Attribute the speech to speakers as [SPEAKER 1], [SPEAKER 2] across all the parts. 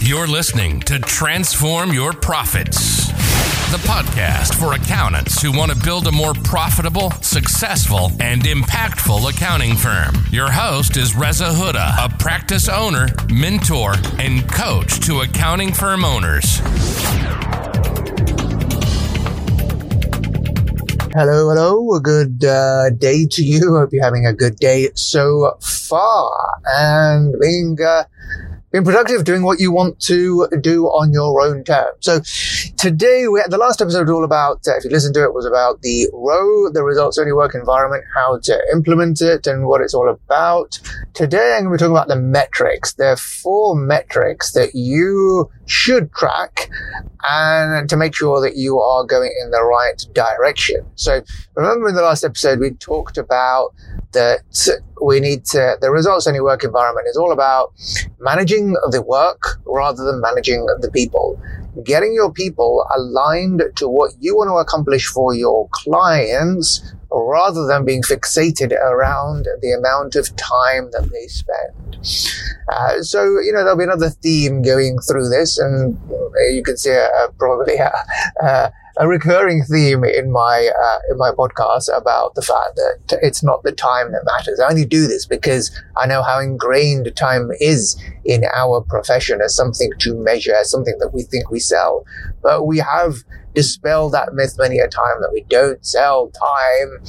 [SPEAKER 1] You're listening to Transform Your Profits, the podcast for accountants who want to build a more profitable, successful, and impactful accounting firm. Your host is Reza Huda, a practice owner, mentor, and coach to accounting firm owners.
[SPEAKER 2] Hello, hello. A good uh, day to you. Hope you're having a good day so far and being uh, being productive, doing what you want to do on your own terms. So today, we the last episode was all about, uh, if you listen to it, was about the ROWE, the results only work environment, how to implement it and what it's all about. Today, I'm going to be talking about the metrics. There are four metrics that you should track and to make sure that you are going in the right direction. So remember in the last episode, we talked about that we need to, the results only work environment is all about managing the work rather than managing the people. Getting your people aligned to what you want to accomplish for your clients rather than being fixated around the amount of time that they spend. Uh, so, you know, there'll be another theme going through this, and uh, you can see a, probably a, a, recurring theme in my uh, in my podcast about the fact that it's not the time that matters. I only do this because I know how ingrained time is in our profession as something to measure, as something that we think we sell. But we have dispelled that myth many a time that we don't sell time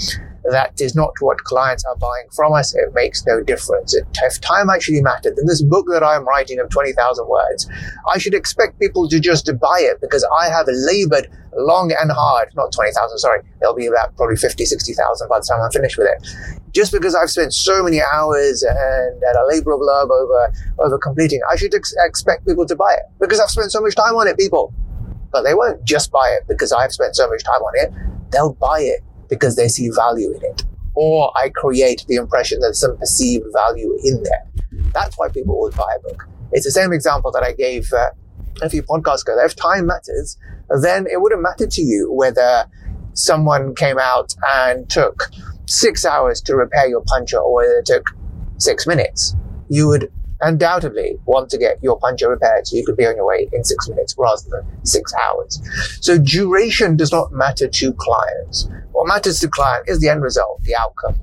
[SPEAKER 2] that is not what clients are buying from us. It makes no difference. If time actually mattered, then this book that I'm writing of 20,000 words, I should expect people to just buy it because I have labored long and hard, not 20,000, sorry, there'll be about probably 50, 60,000 by the time I'm finished with it. Just because I've spent so many hours and, and a labor of love over, over completing, I should ex- expect people to buy it because I've spent so much time on it, people. But they won't just buy it because I've spent so much time on it. They'll buy it because they see value in it. Or I create the impression that some perceived value in there. That's why people would buy a book. It's the same example that I gave uh, a few podcasts ago. If time matters, then it wouldn't matter to you whether someone came out and took six hours to repair your puncher or whether it took six minutes. You would undoubtedly want to get your puncher repaired so you could be on your way in six minutes rather than six hours. So duration does not matter to clients. What matters to client is the end result, the outcome,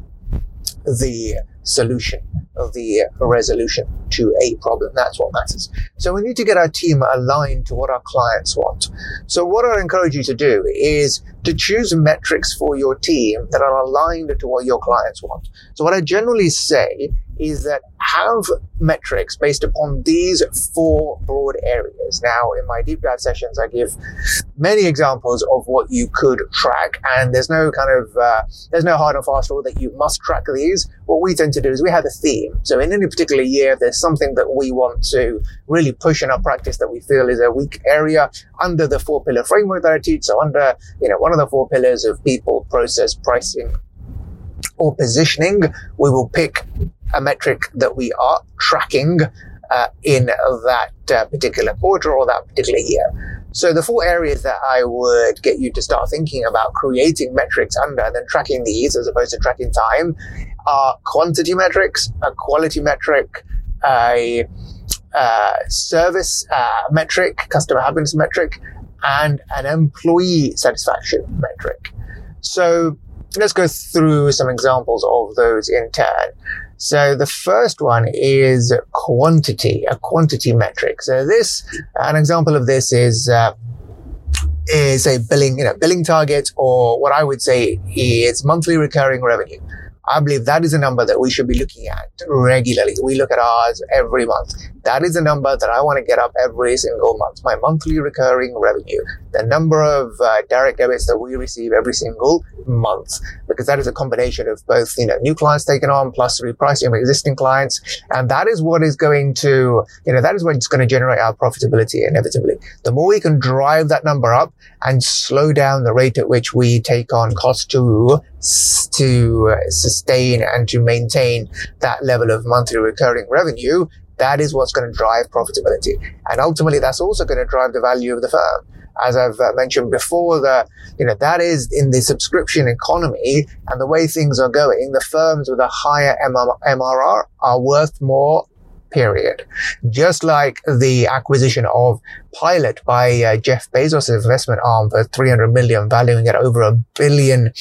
[SPEAKER 2] the solution, the resolution to a problem. That's what matters. So we need to get our team aligned to what our clients want. So what I encourage you to do is to choose metrics for your team that are aligned to what your clients want. So what I generally say is that have metrics based upon these four broad areas. Now, in my deep dive sessions, I give many examples of what you could track, and there's no kind of uh, there's no hard and fast rule that you must track these. What we tend to do is we have a theme. So, in any particular year, if there's something that we want to really push in our practice that we feel is a weak area under the four pillar framework that I teach. So, under you know one of the four pillars of people, process, pricing, or positioning, we will pick a metric that we are tracking uh, in that uh, particular quarter or that particular year. So the four areas that I would get you to start thinking about creating metrics under and then tracking these as opposed to tracking time are quantity metrics, a quality metric, a uh, service uh, metric, customer happiness metric, and an employee satisfaction metric. So let's go through some examples of those in turn. So the first one is quantity, a quantity metric. So this, an example of this is, uh, is a billing, you know, billing target or what I would say is monthly recurring revenue. I believe that is a number that we should be looking at regularly. We look at ours every month. That is a number that I want to get up every single month. My monthly recurring revenue, the number of uh, direct debits that we receive every single month, because that is a combination of both, you know, new clients taken on plus repricing of existing clients. And that is what is going to, you know, that is what's going to generate our profitability inevitably. The more we can drive that number up and slow down the rate at which we take on cost to, to uh, sustain and to maintain that level of monthly recurring revenue, that is what's going to drive profitability. And ultimately, that's also going to drive the value of the firm. As I've uh, mentioned before, the, you know, that is in the subscription economy and the way things are going, the firms with a higher MRR are worth more period. Just like the acquisition of Pilot by uh, Jeff Bezos' investment arm for 300 million, valuing it over a billion,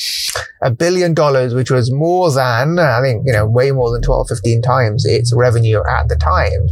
[SPEAKER 2] a billion dollars, which was more than, I think, you know, way more than 12, 15 times its revenue at the time.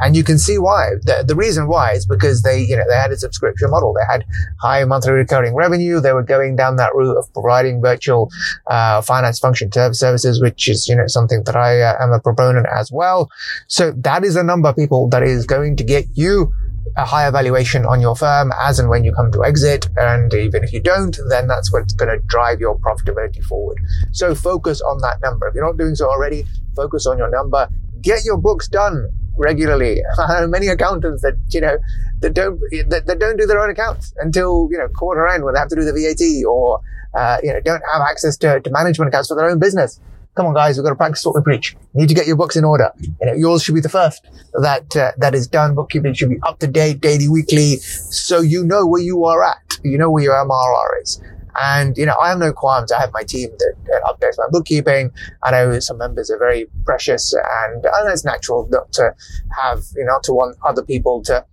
[SPEAKER 2] And you can see why. The, the reason why is because they, you know, they had a subscription model. They had high monthly recurring revenue. They were going down that route of providing virtual uh, finance function services, which is, you know, something that I uh, am a proponent as well. So that is a number of people that is going to get you a higher valuation on your firm as and when you come to exit. And even if you don't, then that's what's going to drive your profitability forward. So focus on that number. If you're not doing so already, focus on your number. Get your books done regularly. Many accountants that you know that don't that, that, don't do their own accounts until you know quarter end when they have to do the VAT or uh, you know don't have access to, to management accounts for their own business. Come on, guys, we've got to practice what we preach. You need to get your books in order. You know, yours should be the first that uh, that is done. Bookkeeping should be up to date, daily, weekly, so you know where you are at. You know where your MRR is. And, you know, I have no qualms. I have my team that, that updates my bookkeeping. I know some members are very precious and, and it's natural not to have, you know, to want other people to,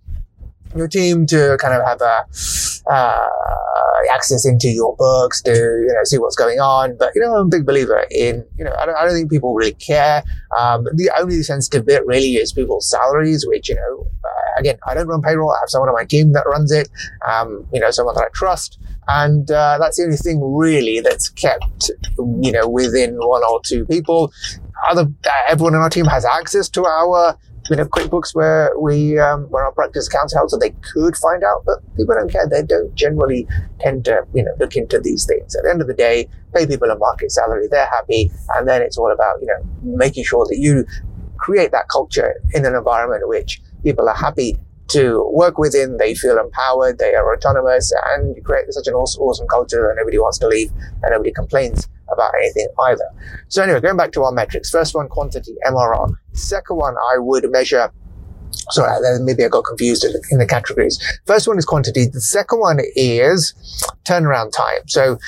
[SPEAKER 2] your team to kind of have a, uh, access into your books to, you know, see what's going on. But, you know, I'm a big believer in, you know, I don't, I don't think people really care. Um, the only sensitive bit really is people's salaries, which, you know, uh, again, I don't run payroll. I have someone on my team that runs it. Um, you know, someone that I trust. And uh, that's the only thing really that's kept, you know, within one or two people. Other, everyone in our team has access to our you know, QuickBooks where we um, where our practice accounts held, so they could find out, but people don't care. They don't generally tend to you know look into these things. At the end of the day, pay people a market salary, they're happy, and then it's all about you know making sure that you create that culture in an environment which people are happy to work within. They feel empowered, they are autonomous, and you create such an awesome, awesome culture that nobody wants to leave and nobody complains about anything either. So anyway, going back to our metrics. First one, quantity, MRR. Second one, I would measure Sorry, maybe I got confused in the, categories. First one is quantity. The second one is turnaround time. So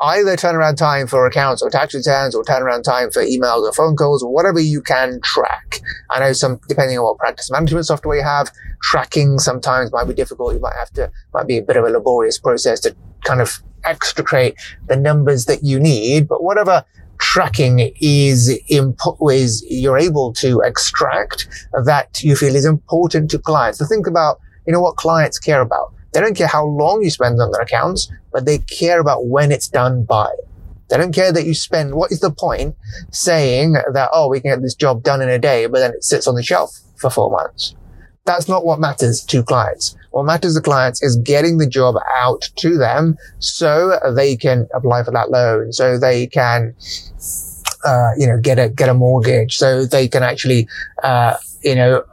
[SPEAKER 2] either turnaround time for accounts or tax returns or turnaround time for emails or phone calls or whatever you can track. I know some, depending on what practice management software you have, tracking sometimes might be difficult. You might have to, might be a bit of a laborious process to kind of extricate the numbers that you need, but whatever tracking is input is you're able to extract that you feel is important to clients. So think about, you know, what clients care about. They don't care how long you spend on their accounts, but they care about when it's done by. They don't care that you spend, what is the point saying that, oh, we can get this job done in a day, but then it sits on the shelf for four months? That's not what matters to clients. What matters to clients is getting the job out to them so they can apply for that loan, so they can, uh, you know, get a, get a mortgage, so they can actually, uh, you know,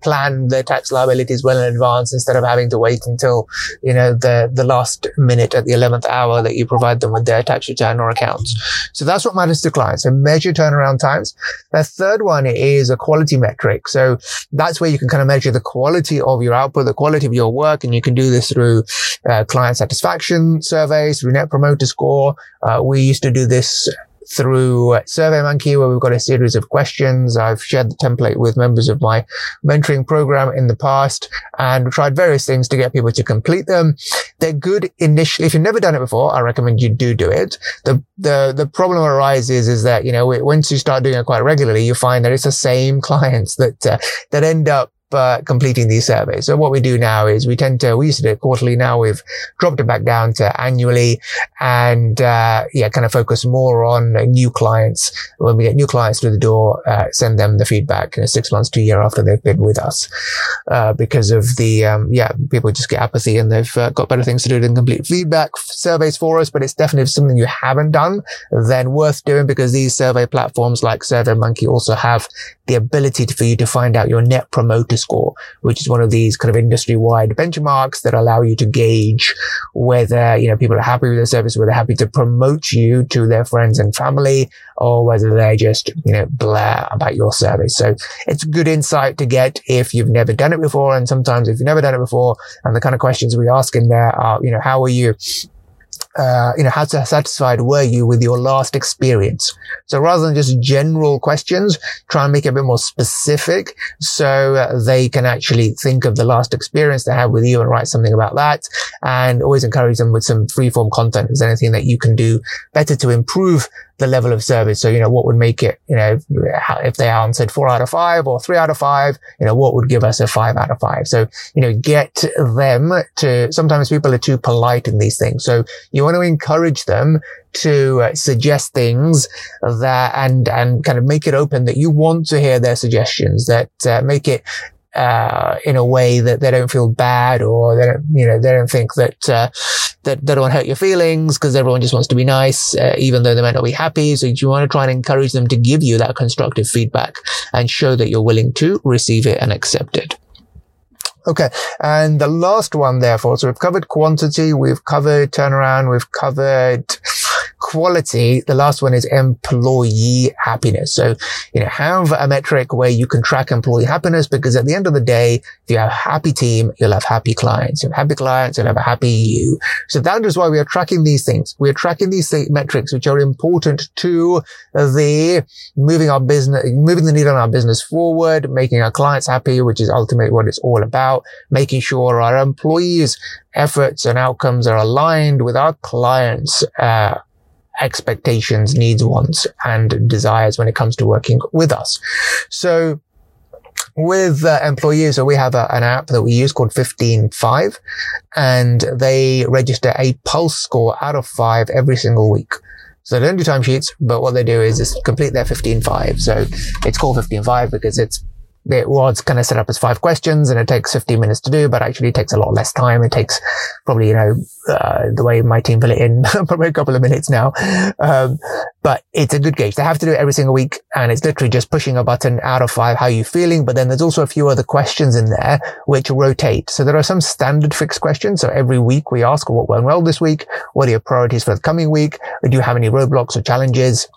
[SPEAKER 2] plan their tax liabilities well in advance instead of having to wait until, you know, the, the last minute at the 11th hour that you provide them with their tax return or accounts. So that's what matters to clients. So measure turnaround times. The third one is a quality metric. So that's where you can kind of measure the quality of your output, the quality of your work. And you can do this through uh, client satisfaction surveys, through net promoter score. Uh, we used to do this through SurveyMonkey, where we've got a series of questions. I've shared the template with members of my mentoring program in the past and tried various things to get people to complete them. They're good initially. If you've never done it before, I recommend you do do it. The, the, the problem arises is that, you know, once you start doing it quite regularly, you find that it's the same clients that, uh, that end up uh, completing these surveys. So what we do now is we tend to, we used to do it quarterly. Now we've dropped it back down to annually and, uh, yeah, kind of focus more on new clients. When we get new clients through the door, uh, send them the feedback you know, six months to a year after they've been with us. Uh, because of the, um, yeah, people just get apathy and they've uh, got better things to do than complete feedback surveys for us. But it's definitely something you haven't done, then worth doing because these survey platforms like SurveyMonkey also have the ability to, for you to find out your net promoter score, which is one of these kind of industry wide benchmarks that allow you to gauge whether, you know, people are happy with the service, whether they're happy to promote you to their friends and family, or whether they're just, you know, blah about your service. So it's good insight to get if you've never done it before. And sometimes if you've never done it before and the kind of questions we ask in there are, you know, how are you uh, you know, how satisfied were you with your last experience? So rather than just general questions, try and make it a bit more specific so uh, they can actually think of the last experience they had with you and write something about that. And always encourage them with some free form content. If there's anything that you can do better to improve the level of service. So, you know, what would make it, you know, if they answered four out of five or three out of five, you know, what would give us a five out of five? So, you know, get them to, sometimes people are too polite in these things. So you want to encourage them to uh, suggest things that, and, and kind of make it open that you want to hear their suggestions that uh, make it uh, in a way that they don't feel bad or they don't, you know, they don't think that, uh, that they don't hurt your feelings because everyone just wants to be nice, uh, even though they might not be happy. So you want to try and encourage them to give you that constructive feedback and show that you're willing to receive it and accept it. Okay. And the last one, therefore, so we've covered quantity, we've covered turnaround, we've covered quality. The last one is employee happiness. So, you know, have a metric where you can track employee happiness because at the end of the day, if you have a happy team, you'll have happy clients. If you have happy clients, you'll have a happy you. So that is why we are tracking these things. We are tracking these metrics, which are important to the moving our business, moving the needle on our business forward, making our clients happy, which is ultimately what it's all about, making sure our employees efforts and outcomes are aligned with our clients' uh, expectations, needs, wants, and desires when it comes to working with us. So with uh, employees, so we have a, an app that we use called 15Five and they register a pulse score out of five every single week. So they don't do timesheets, but what they do is just complete their 15Five. So it's called 15Five because it's it was kind of set up as five questions and it takes 15 minutes to do, but actually it takes a lot less time. It takes probably, you know, uh, the way my team fill it in, probably a couple of minutes now. Um, but it's a good gauge. They have to do it every single week and it's literally just pushing a button out of five. How are you feeling? But then there's also a few other questions in there which rotate. So there are some standard fixed questions. So every week we ask what went well this week? What are your priorities for the coming week? Do you have any roadblocks or challenges?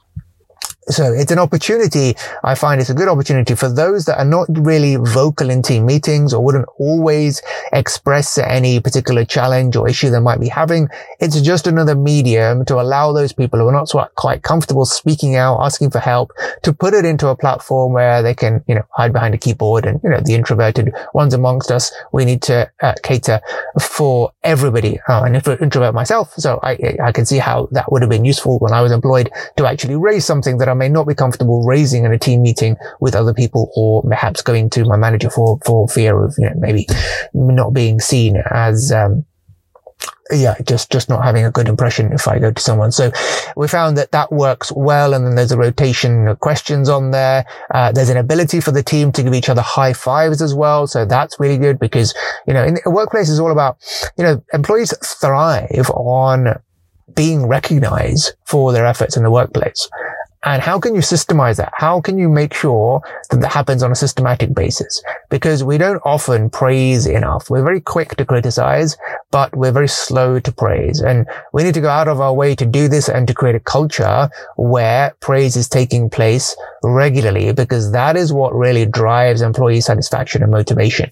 [SPEAKER 2] So it's an opportunity. I find it's a good opportunity for those that are not really vocal in team meetings or wouldn't always express any particular challenge or issue they might be having. It's just another medium to allow those people who are not quite comfortable speaking out, asking for help to put it into a platform where they can, you know, hide behind a keyboard and, you know, the introverted ones amongst us, we need to uh, cater for everybody. Uh, an introvert myself, so I, I can see how that would have been useful when I was employed to actually raise something that I'm may not be comfortable raising in a team meeting with other people or perhaps going to my manager for, for fear of, you know, maybe not being seen as, um, yeah, just, just not having a good impression if I go to someone. So we found that that works well. And then there's a rotation of questions on there. Uh, there's an ability for the team to give each other high fives as well. So that's really good because, you know, in the workplace is all about, you know, employees thrive on being recognized for their efforts in the workplace. And how can you systemize that? How can you make sure that that happens on a systematic basis? Because we don't often praise enough. We're very quick to criticize, but we're very slow to praise. And we need to go out of our way to do this and to create a culture where praise is taking place regularly because that is what really drives employee satisfaction and motivation.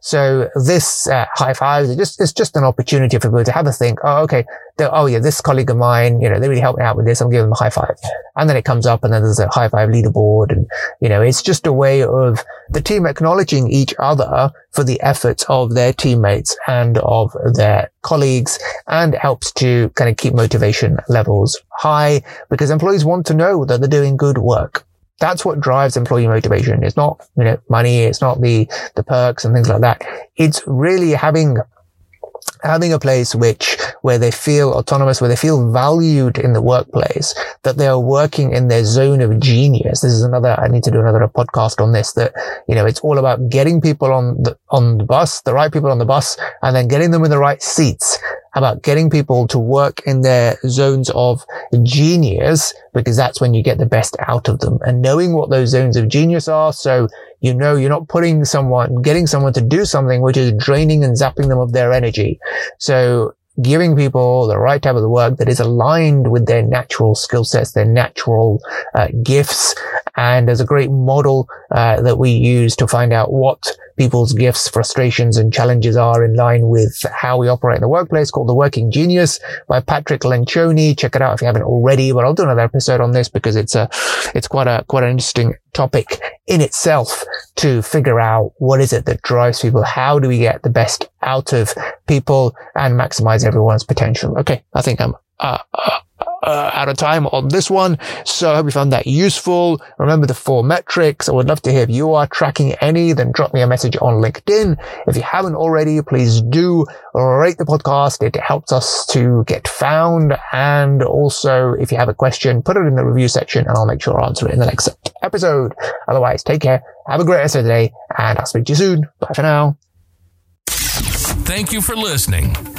[SPEAKER 2] So this uh, high five is just, it's just an opportunity for people to have a think. Oh, okay. Oh yeah, this colleague of mine, you know, they really helped me out with this. I'm giving them a high five. And then it comes up and then there's a high five leaderboard. And, you know, it's just a way of the team acknowledging each other for the efforts of their teammates and of their colleagues and helps to kind of keep motivation levels high because employees want to know that they're doing good work that's what drives employee motivation. It's not, you know, money. It's not the, the perks and things like that. It's really having having a place which where they feel autonomous where they feel valued in the workplace that they are working in their zone of genius this is another i need to do another podcast on this that you know it's all about getting people on the on the bus the right people on the bus and then getting them in the right seats about getting people to work in their zones of genius because that's when you get the best out of them and knowing what those zones of genius are. So you know you're not putting someone, getting someone to do something which is draining and zapping them of their energy. So giving people the right type of work that is aligned with their natural skill sets, their natural uh, gifts, And there's a great model uh, that we use to find out what people's gifts, frustrations, and challenges are in line with how we operate in the workplace called The Working Genius by Patrick Lencioni. Check it out if you haven't already, but I'll do another episode on this because it's a, it's quite a, quite an interesting topic in itself to figure out what is it that drives people? How do we get the best out of people and maximize everyone's potential? Okay. I think I'm, uh, uh, uh, out of time on this one. So I hope you found that useful. Remember the four metrics. I would love to hear if you are tracking any, then drop me a message on LinkedIn. If you haven't already, please do rate the podcast. It helps us to get found. And also, if you have a question, put it in the review section and I'll make sure I answer it in the next episode. Otherwise, take care. Have a great rest of the day and I'll speak to you soon. Bye for now.
[SPEAKER 1] Thank you for listening.